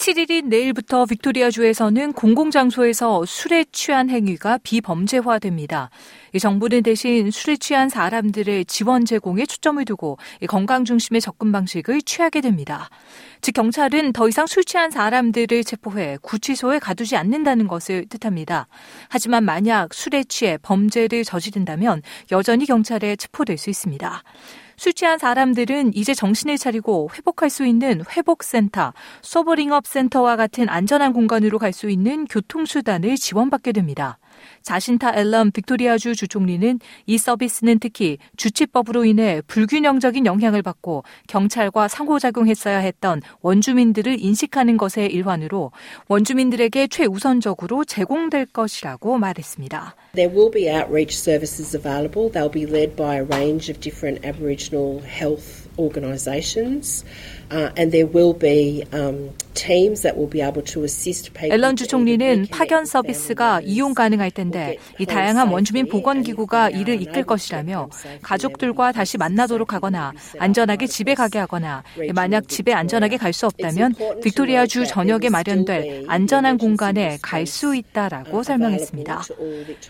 7일인 내일부터 빅토리아주에서는 공공장소에서 술에 취한 행위가 비범죄화됩니다. 정부는 대신 술에 취한 사람들의 지원 제공에 초점을 두고 건강 중심의 접근 방식을 취하게 됩니다. 즉 경찰은 더 이상 술 취한 사람들을 체포해 구치소에 가두지 않는다는 것을 뜻합니다. 하지만 만약 술에 취해 범죄를 저지른다면 여전히 경찰에 체포될 수 있습니다. 술 취한 사람들은 이제 정신을 차리고 회복할 수 있는 회복센터, 소버링업 센터와 같은 안전한 공간으로 갈 수 있는 교통수단을 지원받게 됩니다. 자신타 앨럼 빅토리아주 주총리는 이 서비스는 특히 주치법으로 인해 불균형적인 영향을 받고 경찰과 상호작용했어야 했던 원주민들을 인식하는 것의 일환으로 원주민들에게 최우선적으로 제공될 것이라고 말했습니다. There will be outreach services available. They'll be led by a range of different Aboriginal health organisations. Uh, and there will be um, 앨런 주 총리는 파견 서비스가 이용 가능할 텐데 이 다양한 원주민 보건 기구가 이를 이끌 것이라며 가족들과 다시 만나도록 하거나 안전하게 집에 가게 하거나 만약 집에 안전하게 갈 수 없다면 빅토리아 주 전역에 마련될 안전한 공간에 갈 수 있다라고 설명했습니다.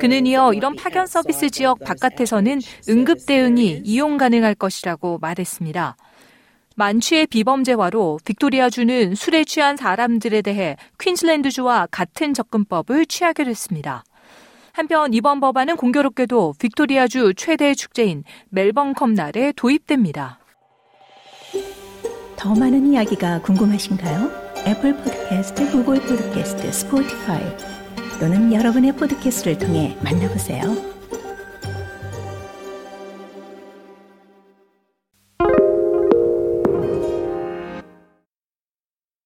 그는 이어 이런 파견 서비스 지역 바깥에서는 응급 대응이 이용 가능할 것이라고 말했습니다. 만취의 비범죄화로 빅토리아 주는 술에 취한 사람들에 대해 퀸즐랜드주와 같은 접근법을 취하게 됐습니다. 한편 이번 법안은 공교롭게도 빅토리아주 최대 축제인 멜번 컵 날에 도입됩니다. 더 많은 이야기가 궁금하신가요? Apple Podcast, Google Podcast, Spotify 또는 여러분의 포드캐스트를 통해 만나보세요.